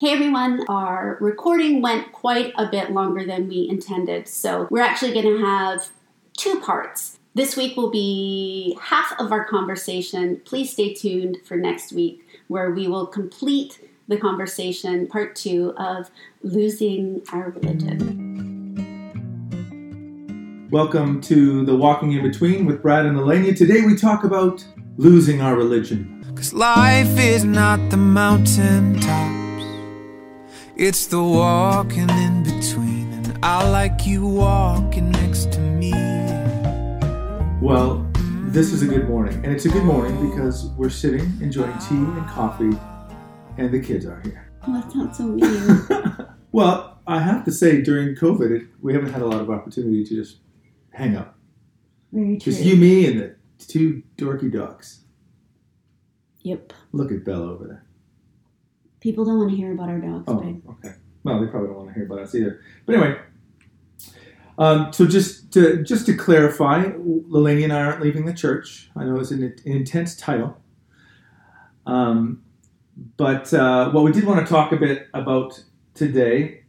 Hey everyone, our recording went quite a bit longer than we intended, so we're actually going to have two parts. This week will be half of our conversation. Please stay tuned for next week, where we will complete the conversation, part two of losing our religion. Welcome to the Walking in Between with Brad and Lalainia. Today we talk about losing our religion. Cause life is not the mountain top. It's the walking in between, and I like you walking next to me. Well, this is a good morning, and it's a good morning because we're sitting enjoying tea and coffee, and the kids are here. Oh, that sounds so mean. well, I have to say, during COVID, it, we haven't had a lot of opportunity to just hang out. Very true. Just you, me, and the two dorky dogs. Yep. Look at Bella over there. People don't want to hear about our dogs, Oh, babe. okay. Well, they probably don't want to hear about us either. But anyway, um, so just to just to clarify, Lalainia and I aren't leaving the church. I know it's an, an intense title, um, but uh, what we did want to talk a bit about today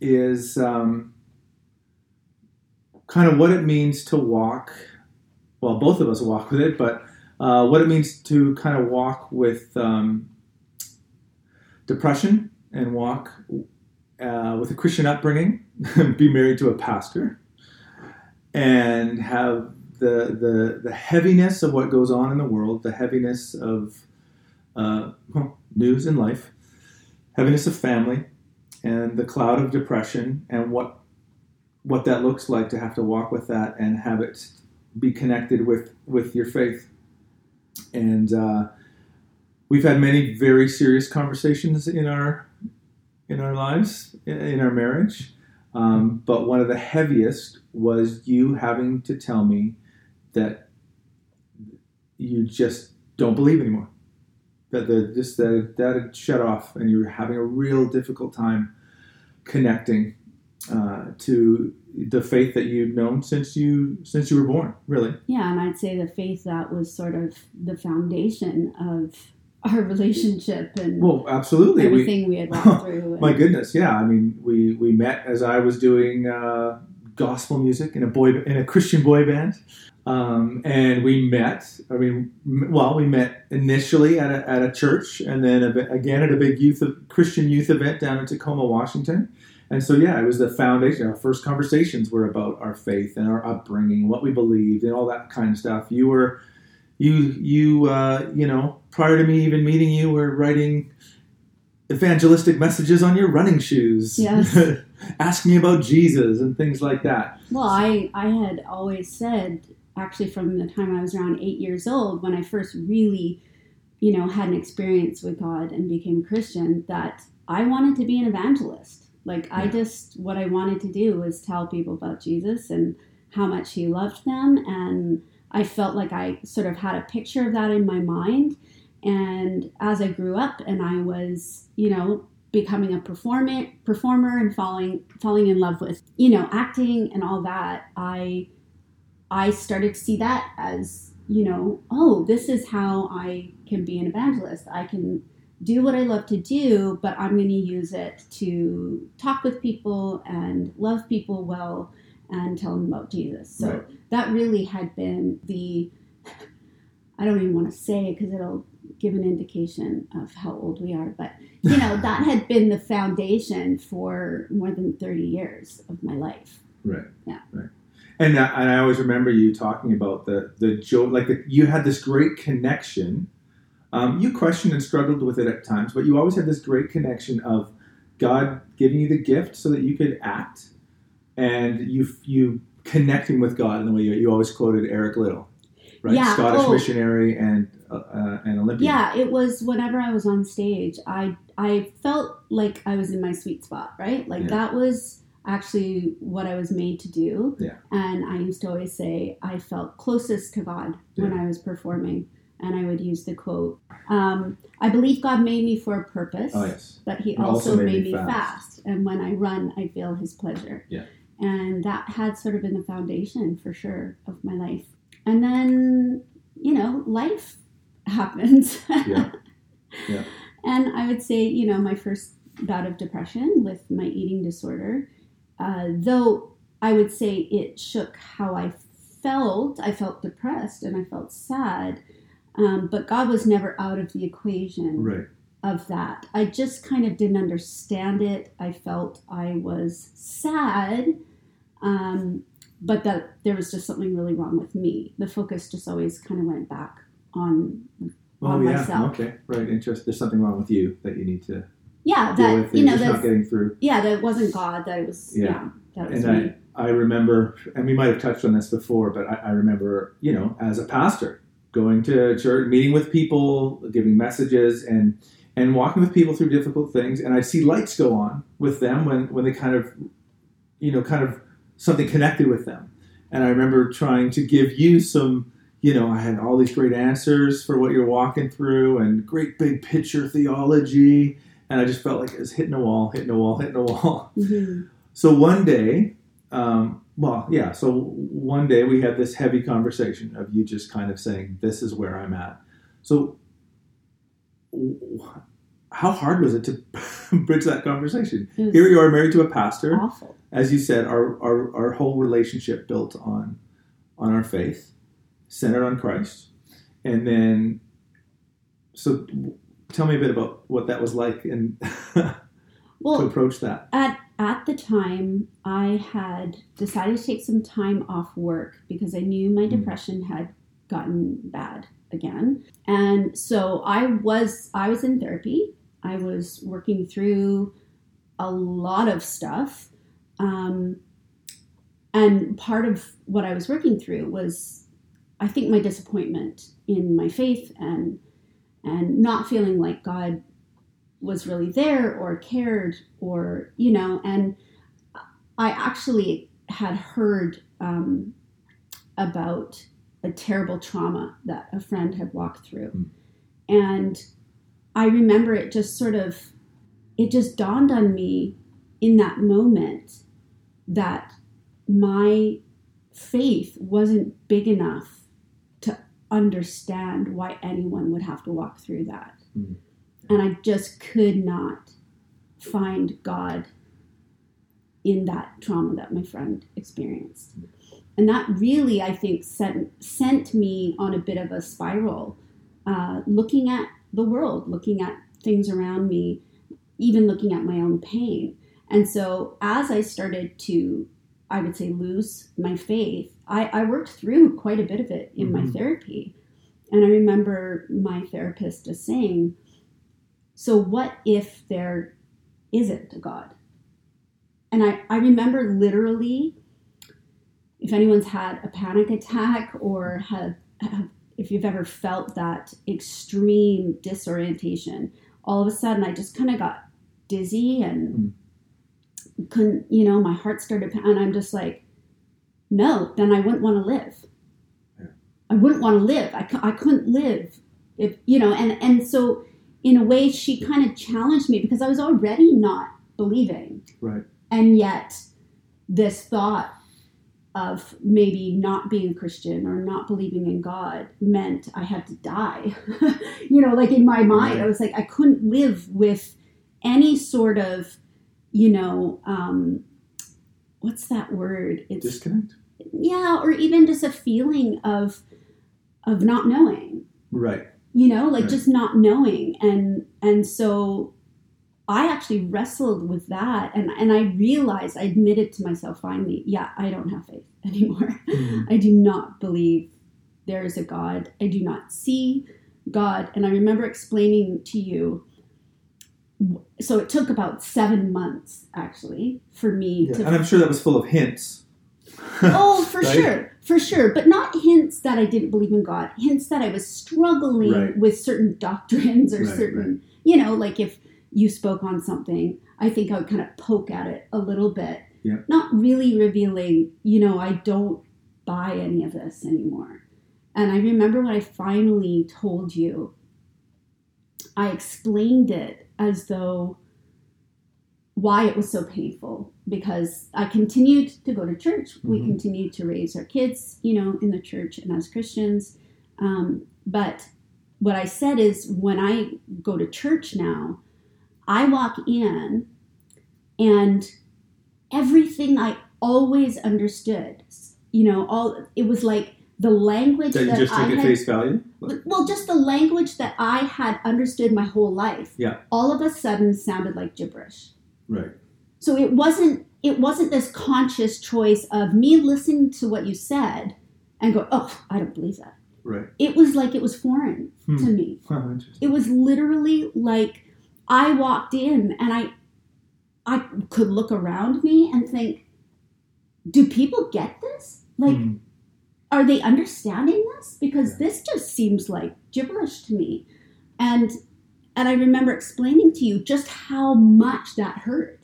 is um, kind of what it means to walk. Well, both of us walk with it, but uh, what it means to kind of walk with um, depression and walk uh, with a Christian upbringing, be married to a pastor, and have the, the, the heaviness of what goes on in the world, the heaviness of uh, well, news and life, heaviness of family, and the cloud of depression, and what what that looks like to have to walk with that and have it be connected with with your faith. And uh, we've had many very serious conversations in our in our lives in our marriage. Um, but one of the heaviest was you having to tell me that you just don't believe anymore. That the just that that had shut off and you were having a real difficult time connecting uh, to the faith that you'd known since you since you were born really. Yeah, and I'd say the faith that was sort of the foundation of our relationship and well absolutely everything we, had walked through. My goodness, yeah. I mean, we we met as I was doing uh, gospel music in a boy in a Christian boy band, um, and we met. I mean, well, we met initially at a, at a church, and then a, again at a big youth Christian youth event down in Tacoma, Washington. And so, yeah, it was the foundation. Our first conversations were about our faith and our upbringing, what we believed, and all that kind of stuff. You were, you you uh, you know, prior to me even meeting you, were writing evangelistic messages on your running shoes. Yes. Asking me about Jesus and things like that. Well, I, I had always said, actually, from the time I was around eight years old, when I first really, you know, had an experience with God and became a Christian, that I wanted to be an evangelist. Like, I just, what I wanted to do was tell people about Jesus and how much He loved them. And I felt like I sort of had a picture of that in my mind. And as I grew up and I was, you know, becoming a performer performer and falling falling in love with you know acting and all that i i started to see that as you know oh this is how i can be an evangelist i can do what i love to do but i'm going to use it to talk with people and love people well and tell them about jesus so Right. that really had been the i don't even want to say it because it'll give an indication of how old we are but you know that had been the foundation for more than 30 years of my life Right. Yeah. Right. And, uh, and I always remember you talking about the the joke, like the, you had this great connection. Um, you questioned and struggled with it at times, but you always had this great connection of God giving you the gift so that you could act, and you you connecting with God in the way you, you always quoted Eric Liddell, right? Yeah, Scottish oh. missionary and uh, uh, and Olympian. yeah it was whenever i was on stage i i felt like i was in my sweet spot right like Yeah. that was actually what i was made to do Yeah. and i used to always say i felt closest to god when i was performing and i would use the quote um, i believe god made me for a purpose Oh yes. but he And also, made, me fast. And when I run, I feel his pleasure. Yeah. And that had sort of been the foundation for sure of my life. And then, you know, life happened. Yeah. Yeah. And I would say, you know, my first bout of depression with my eating disorder. Uh, though I would say it shook how I felt. I felt depressed and I felt sad, um, but God was never out of the equation Right. of that. I just kind of didn't understand it. I felt I was sad, um, but that there was just something really wrong with me. The focus just always kind of went back on Oh on yeah. myself. Okay. Right. Interest. There's something wrong with you that you need to yeah that with. you know not getting through. yeah that it wasn't God that it was Yeah. yeah, that was And me. I, I remember, and we might have touched on this before, but I, I remember, you know, as a pastor, going to church, meeting with people, giving messages, and and walking with people through difficult things, and I'd see lights go on with them when when they kind of, you know, kind of something connected with them, and I remember trying to give you some. You know, I had all these great answers for what you're walking through and great big picture theology. And I just felt like it was hitting a wall, hitting a wall, hitting a wall. Mhm. So one day, um, well, yeah, so one day we had this heavy conversation of you just kind of saying, This is where I'm at. So, how hard was it to bridge that conversation? Here you are married to a pastor. awful. As you said, our, our, our whole relationship built on, on our faith, centered on Christ. And then, so tell me a bit about what that was like and to Well, approach that. at at the time i had decided to take some time off work because i knew my Mm. depression had gotten bad again and so i was i was in therapy i was working through a lot of stuff um, and part of what i was working through was i think my disappointment in my faith and and not feeling like god was really there or cared or you know and i actually had heard um, about a terrible trauma that a friend had walked through Mm. and i remember it just sort of it just dawned on me in that moment that my faith wasn't big enough to understand why anyone would have to walk through that Mm. and I just could not find God in that trauma that my friend experienced. And that really, I think, sent, sent me on a bit of a spiral, uh, looking at the world, looking at things around me, even looking at my own pain. And so, as I started to, I would say, lose my faith, I, I worked through quite a bit of it in my Mhm. therapy. And I remember my therapist just saying, so what if there isn't a God? And I, I remember literally, if anyone's had a panic attack or have, have if you've ever felt that extreme disorientation, all of a sudden I just kind of got dizzy and couldn't, you know, my heart started, and I'm just like, no, then I wouldn't want to live. Yeah. I wouldn't want to live. I, I couldn't live if, you know, and, and so in a way she kind of challenged me because I was already not believing. Right. And yet this thought of maybe not being a Christian or not believing in God meant I had to die. you know, like in my mind, I was like, I couldn't live with any sort of, you know, um, what's that word? It's Disconnect? yeah, or even just a feeling of of not knowing Right. you know like Right. just not knowing and and so i actually wrestled with that and and i realized i admitted to myself finally yeah i don't have faith anymore Mhm. i do not believe there is a god i do not see god and i remember explaining to you so it took about seven months actually for me Yeah. to And I'm sure that was full of hints. oh, for Right? sure, for sure. But not hints that I didn't believe in God. Hints that I was struggling Right. with certain doctrines or Right, certain, you know, like if you spoke on something, I think I would kind of poke at it a little bit. Yeah. Not really revealing, you know, I don't buy any of this anymore. And I remember when I finally told you, I explained it as though why it was so painful because I continued to go to church. We Mhm. continued to raise our kids, you know, in the church and as Christians. Um, but what I said is when I go to church now, I walk in and everything I always understood, you know, all it was like the language That that, you just I took at had face value. well, just the language that I had understood my whole life, Yeah. all of a sudden sounded like gibberish. Right. So it wasn't it wasn't this conscious choice of me listening to what you said and go, oh, I don't believe that. Right. It was like it was foreign Hmm. to me. Oh. It was literally like I walked in and I I could look around me and think, do people get this? Like Hmm. Are they understanding this because Yeah. this just seems like gibberish to me and and i remember explaining to you just how much that hurt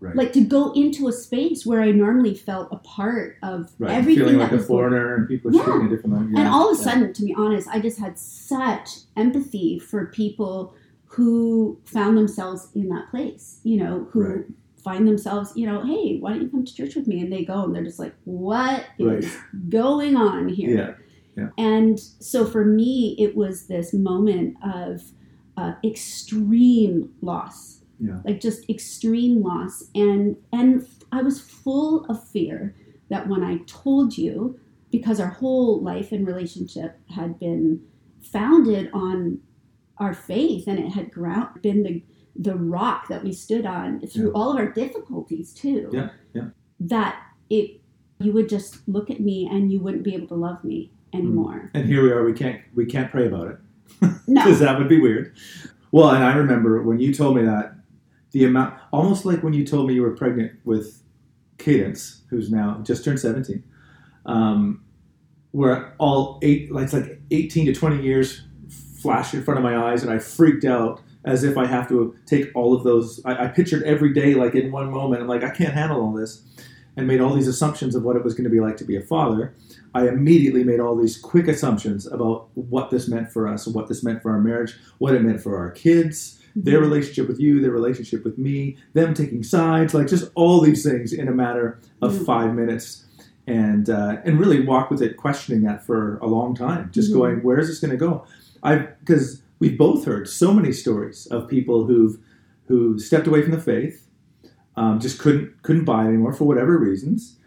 Right. like to go into a space where i normally felt a part of right. everything Feeling like that a foreigner and people Yeah. speaking a different language. and all of a Yeah. sudden to be honest i just had such empathy for people who found themselves in that place you know who Right. Find themselves you know hey why don't you come to church with me and they go and they're just like what is Right. going on here Yeah. and so for me, it was this moment of uh, extreme loss, Yeah. like just extreme loss, and and I was full of fear that when I told you, because our whole life and relationship had been founded on our faith, and it had ground been the the rock that we stood on through Yeah. all of our difficulties too. Yeah, yeah. That it you would just look at me and you wouldn't be able to love me anymore. And here we are. We can't we can't pray about it No. because that would be weird. Well, and I remember when you told me that the amount, almost like when you told me you were pregnant with Cadence, who's now just turned seventeen, um, where all eight, like it's like eighteen to twenty years flashed in front of my eyes, and I freaked out as if I have to take all of those. I, I pictured every day like in one moment. I'm like, I can't handle all this, and made all these assumptions of what it was going to be like to be a father. I immediately made all these quick assumptions about what this meant for us, what this meant for our marriage, what it meant for our kids, their relationship with you, their relationship with me, them taking sides, like just all these things in a matter of Mhm. five minutes, and uh, and really walk with it, questioning that for a long time, just Mhm. going, where is this going to go? I because we've both heard so many stories of people who've who stepped away from the faith, um, just couldn't couldn't buy anymore for whatever reasons,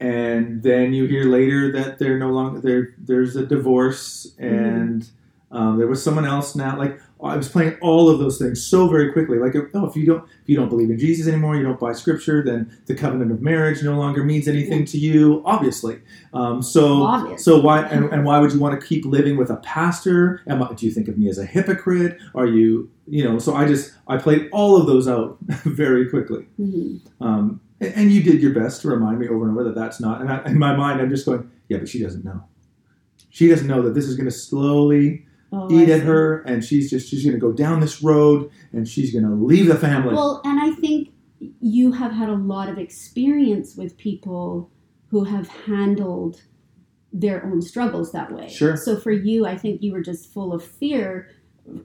and then you hear later that they're no longer there. There's a divorce, and um, there was someone else now. Like I was playing all of those things so very quickly. Like oh, if you don't if you don't believe in Jesus anymore, you don't buy Scripture, then the covenant of marriage no longer means anything to you. Obviously, um, so so why and, and why would you want to keep living with a pastor? Am I, do you think of me as a hypocrite? Are you you know? So I just I played all of those out very quickly. Mhm. Um, and, and you did your best to remind me over and over that that's not. And I, in my mind, I'm just going, yeah, but she doesn't know. She doesn't know that this is going to slowly Oh, eat at her, and she's just she's going to go down this road, and she's going to leave the family. Well, and I think you have had a lot of experience with people who have handled their own struggles that way. Sure. So for you, I think you were just full of fear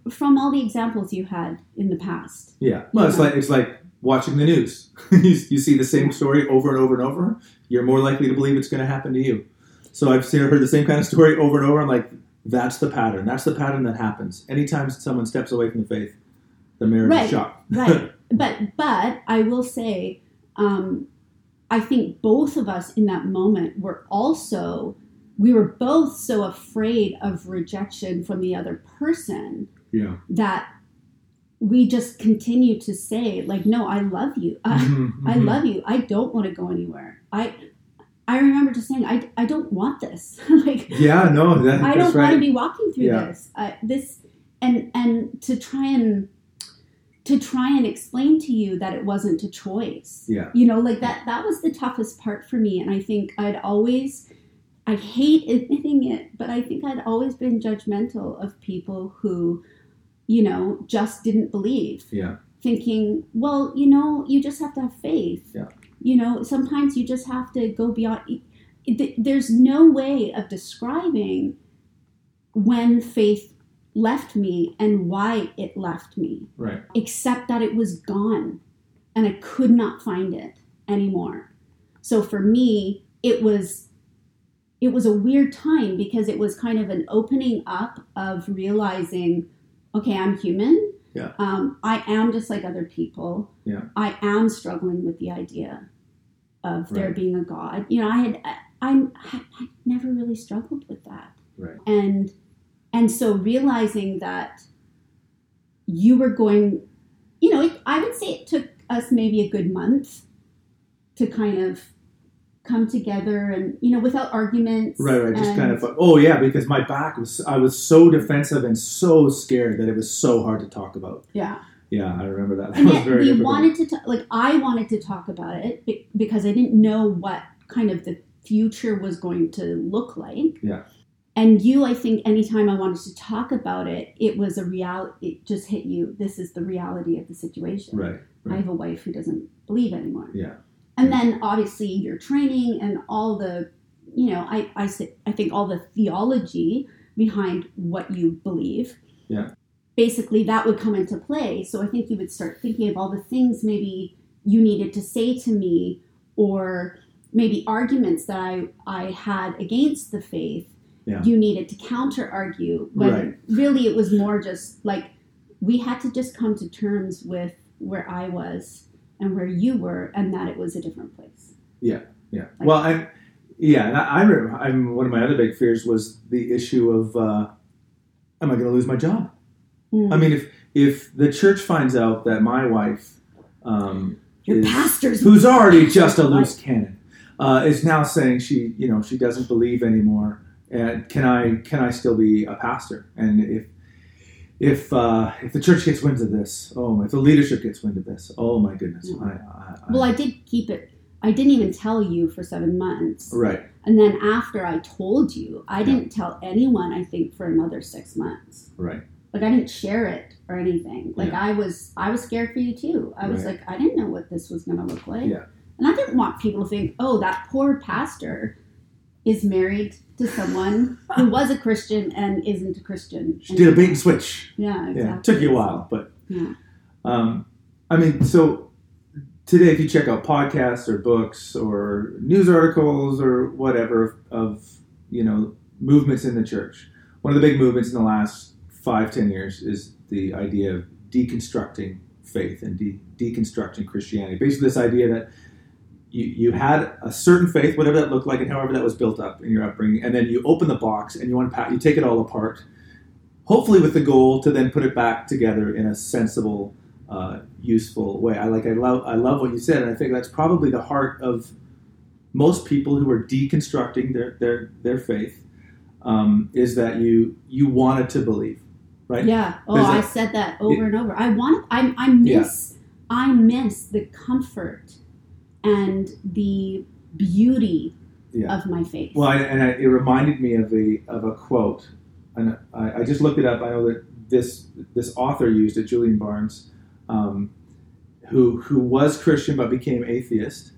from all the examples you had in the past. yeah, well, it's Yeah. like it's like watching the news. you, you see the same story over and over and over. You're more likely to believe it's going to happen to you. So I've seen heard the same kind of story over and over. I'm like, that's the pattern. That's the pattern that happens anytime someone steps away from the faith. The marriage Right. is shot. Right. but but I will say, um, I think both of us in that moment were also we were both so afraid of rejection from the other person Yeah. that we just continue to say like no i love you I, Mhm, I love you i don't want to go anywhere i i remember just saying i, I don't want this like Yeah, no, that, i don't right. want to be walking through Yeah. this I, this and and to try and to try and explain to you that it wasn't a choice Yeah. you know like that that was the toughest part for me and i think i'd always i hate admitting it but i think i'd always been judgmental of people who you know just didn't believe Yeah. thinking well you know you just have to have faith Yeah. You know sometimes you just have to go beyond there's no way of describing when faith left me and why it left me Right. except that it was gone and I could not find it anymore. So for me, it was it was a weird time because it was kind of an opening up of realizing, okay, I'm human. Yeah. Um, I am just like other people. Yeah. I am struggling with the idea of there Right. being a God. You know, I had I, I, I never really struggled with that. Right. And and so realizing that you were going, you know, I would say it took us maybe a good month to kind of come together and you know without arguments. Right, right. Just kind of. Oh yeah, because my back was. I was so defensive and so scared that it was so hard to talk about. yeah. Yeah, I remember that. That and yet we difficult. wanted to ta- like i wanted to talk about it because i didn't know what kind of the future was going to look like Yeah. and you i think anytime i wanted to talk about it it was a reality it just hit you this is the reality of the situation Right. i have a wife who doesn't believe anymore Yeah. and then obviously your training and all the you know i i, say- I think all the theology behind what you believe Yeah. Basically that would come into play so i think you would start thinking of all the things maybe you needed to say to me or maybe arguments that i i had against the faith Yeah. you needed to counter argue but Right. really it was more just like we had to just come to terms with where i was and where you were and that it was a different place Yeah. Yeah. Well, I'm. Yeah, and I, I remember. I'm one of my other big fears was the issue of, uh, am I going to lose my job? Mm. I mean, if if the church finds out that my wife, um, your is- pastors who's already just a loose cannon, uh, is now saying she, you know, she doesn't believe anymore. And can I can I still be a pastor? And if if uh, if the church gets wind of this, oh, if the leadership gets wind of this, oh my goodness, Yeah. I, I, I, well i did keep it i didn't even tell you for seven months right, and then after i told you i Yeah. didn't tell anyone i think for another six months right, like i didn't share it or anything like Yeah. i was i was scared for you too i was like i didn't know what this was going to look like Yeah. and i didn't want people to think oh that poor pastor is married to someone who was a christian and isn't a christian she did a bait and switch. yeah exactly Yeah, took you a while, but Yeah. um, I mean, so today, if you check out podcasts or books or news articles or whatever of you know movements in the church, one of the big movements in the last five ten years is the idea of deconstructing faith and de- deconstructing Christianity. Basically, this idea that you, you had a certain faith, whatever that looked like, and however that was built up in your upbringing, and then you open the box and you unpack, you take it all apart, hopefully with the goal to then put it back together in a sensible, uh, useful way. I like, I love, I love what you said, and I think that's probably the heart of most people who are deconstructing their their their faith. Um, is that you you wanted to believe, right? yeah oh There's i said that over and over i want i i miss i miss the comfort and the beauty Yeah. of my faith Well, I, and I, it reminded me of a of a quote, and I, I just looked it up. I know that this this author used it, Julian Barnes, um, who who was Christian but became atheist.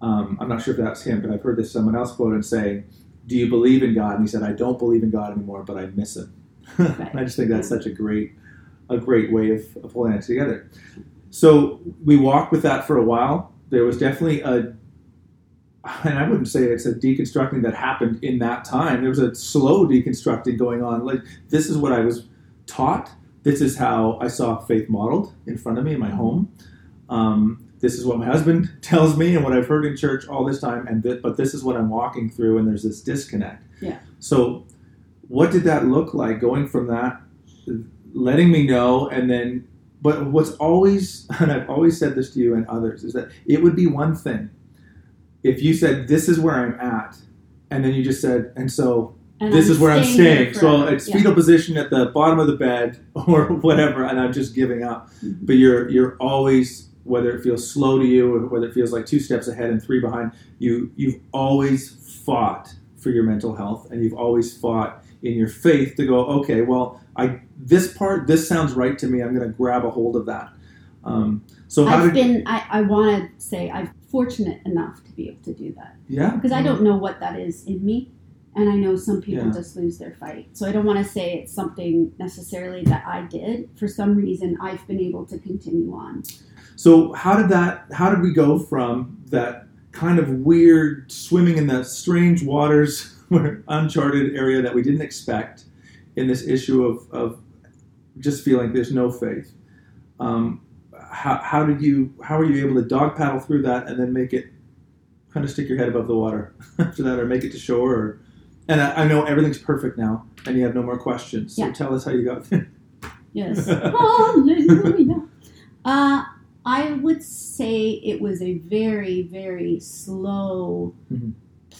Um, I'm not sure if that's him, but I've heard this someone else quoted saying, "Do you believe in God?" And he said, "I don't believe in God anymore, but I miss Him." And I just think that's such a great a great way of, of holding it together. So we walked with that for a while. There was definitely a and I wouldn't say it's a deconstructing that happened in that time. There was a slow deconstructing going on. Like this is what I was taught. This is how I saw faith modeled in front of me in my home. Um, this is what my husband tells me and what I've heard in church all this time. And th- but this is what I'm walking through, and there's this disconnect. Yeah. So, what did that look like going from that, letting me know, and then? But what's always, and I've always said this to you and others, is that it would be one thing if you said this is where I'm at, and then you just said, and so And this is where I'm staying. So it's Yeah. fetal position at the bottom of the bed or whatever, and I'm just giving up. Mhm. But you're you're always whether it feels slow to you or whether it feels like two steps ahead and three behind. You you've always fought for your mental health, and you've always fought in your faith to go. Okay, well, I this part this sounds right to me. I'm going to grab a hold of that. Um, so how I've did been, I, I want to say, I'm fortunate enough to be able to do that yeah because I don't know what that is in me. And I know some people Yeah. just lose their fight. So I don't want to say it's something necessarily that I did. For some reason, I've been able to continue on. So how did that? How did we go from that kind of weird swimming in the strange waters, uncharted area that we didn't expect, in this issue of, of just feeling there's no faith, Um, how, how did you how were you able to dog paddle through that and then make it kind of stick your head above the water after that, or make it to shore? Or and I, I know everything's perfect now, and you have no more questions. So Yeah. tell us how you got there. Yes. Hallelujah. Uh, I would say it was a very, very slow, Mhm.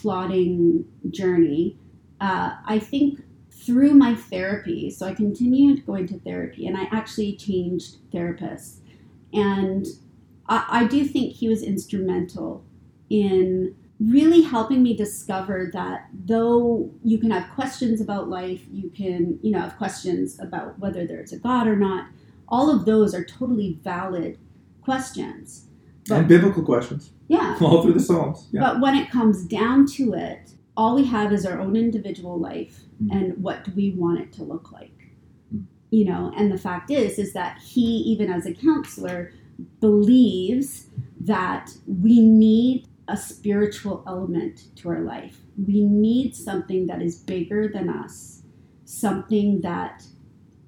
Plodding journey. Uh, I think through my therapy, so I continued going to therapy and I actually changed therapists. And I, I do think he was instrumental in really helping me discover that though you can have questions about life, you can, you know, have questions about whether there's a God or not, all of those are totally valid questions. And biblical questions Yeah. all through the Psalms. Yeah. But when it comes down to it, all we have is our own individual life Mm. and what do we want it to look like? Mm. You know, and the fact is is that he even as a counselor believes that we need a spiritual element to our life. We need something that is bigger than us, something that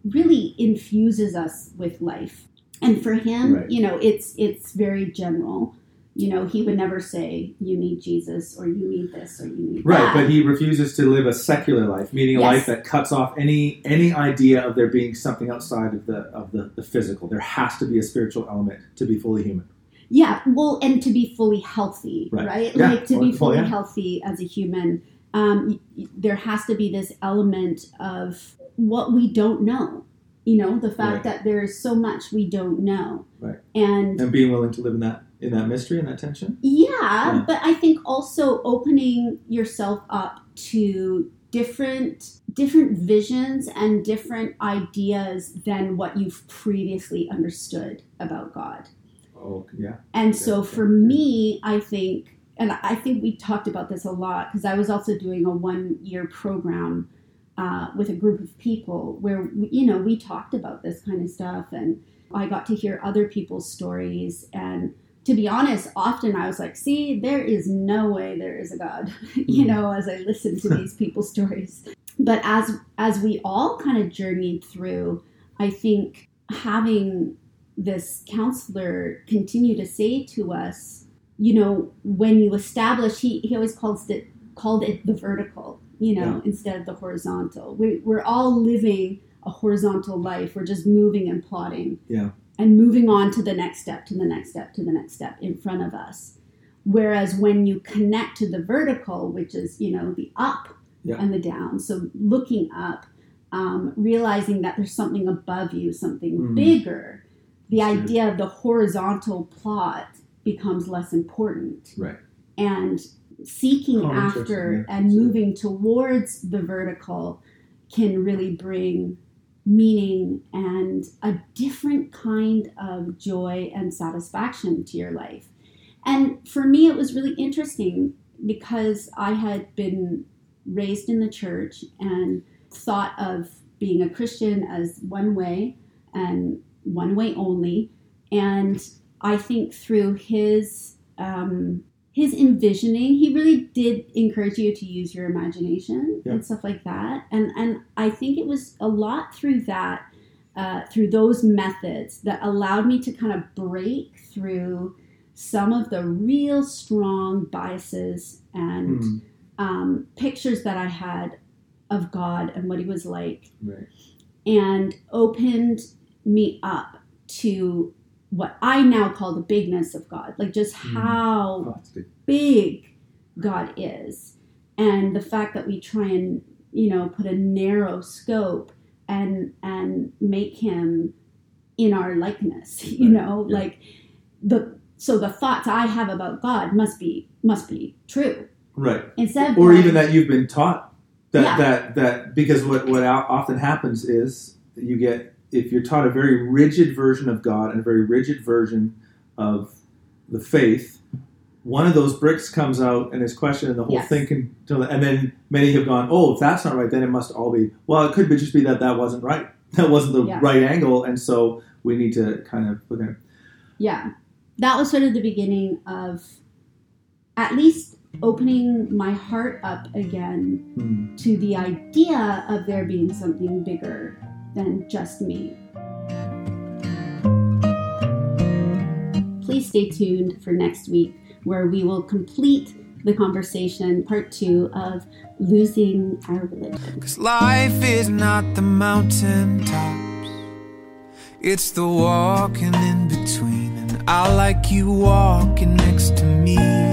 really infuses us with life. And for him, Right. you know, it's it's very general. You know, he would never say you need Jesus or you need this or you need Right, that. but he refuses to live a secular life, meaning a Yes. life that cuts off any any idea of there being something outside of the of the, the physical. There has to be a spiritual element to be fully human. Yeah, well, and to be fully healthy, Right. right? Yeah. Like to be Well, fully yeah. healthy as a human, um, there has to be this element of what we don't know. You know, the fact Right. that there is so much we don't know, Right. and And being willing to live in that in that mystery and that tension. yeah, Yeah. but I think also opening yourself up to different different visions and different ideas than what you've previously understood about God. Oh yeah. And Yeah, so for me, I think, and I think we talked about this a lot because I was also doing a one year program uh, with a group of people where, you know, we talked about this kind of stuff and I got to hear other people's stories. And to be honest, often I was like, see, there is no way there is a God, you Mhm. know, as I listened to these people's stories. But as as we all kind of journeyed through, I think having this counselor continue to say to us, you know, when you establish, he, he always calls it called it the vertical, you know, instead of the horizontal. We, we're all living a horizontal life. We're just moving and plotting. Yeah. And moving on to the next step, to the next step, to the next step in front of us. Whereas when you connect to the vertical, which is, you know, the up Yeah. and the down, so looking up, um, realizing that there's something above you, something Mhm. bigger, the idea of the horizontal plot becomes less important. Right. And seeking Oh, after yeah. and moving towards the vertical can really bring meaning and a different kind of joy and satisfaction to your life. And for me, it was really interesting because I had been raised in the church and thought of being a Christian as one way and one way only. And I think through his um, his envisioning, he really did encourage you to use your imagination Yeah. and stuff like that. And and I think it was a lot through that, uh, through those methods that allowed me to kind of break through some of the real strong biases and Mm, um, pictures that I had of God and what He was like, right. and opened me up to what I now call the bigness of God, like just Mhm. how Oh, that's big God is, and the fact that we try and you know put a narrow scope and and make Him in our likeness, you Right, know, yeah. like the so the thoughts I have about God must be must be true Right. instead Or going- even that you've been taught that Yeah. that that because what what often happens is that you get if you're taught a very rigid version of God and a very rigid version of the faith, one of those bricks comes out and is questioned, and the whole Yes. thing can. And then many have gone, "Oh, if that's not right, then it must all be." Well, it could be just be that that wasn't right. That wasn't the Yeah. right angle, and so we need to kind of look at. it. yeah that was sort of the beginning of at least opening my heart up again Hmm. to the idea of there being something bigger than just me please stay tuned for next week where we will complete the conversation, part two of losing our religion. Cause life is not the mountain tops, it's the walking in between. And I like you walking next to me.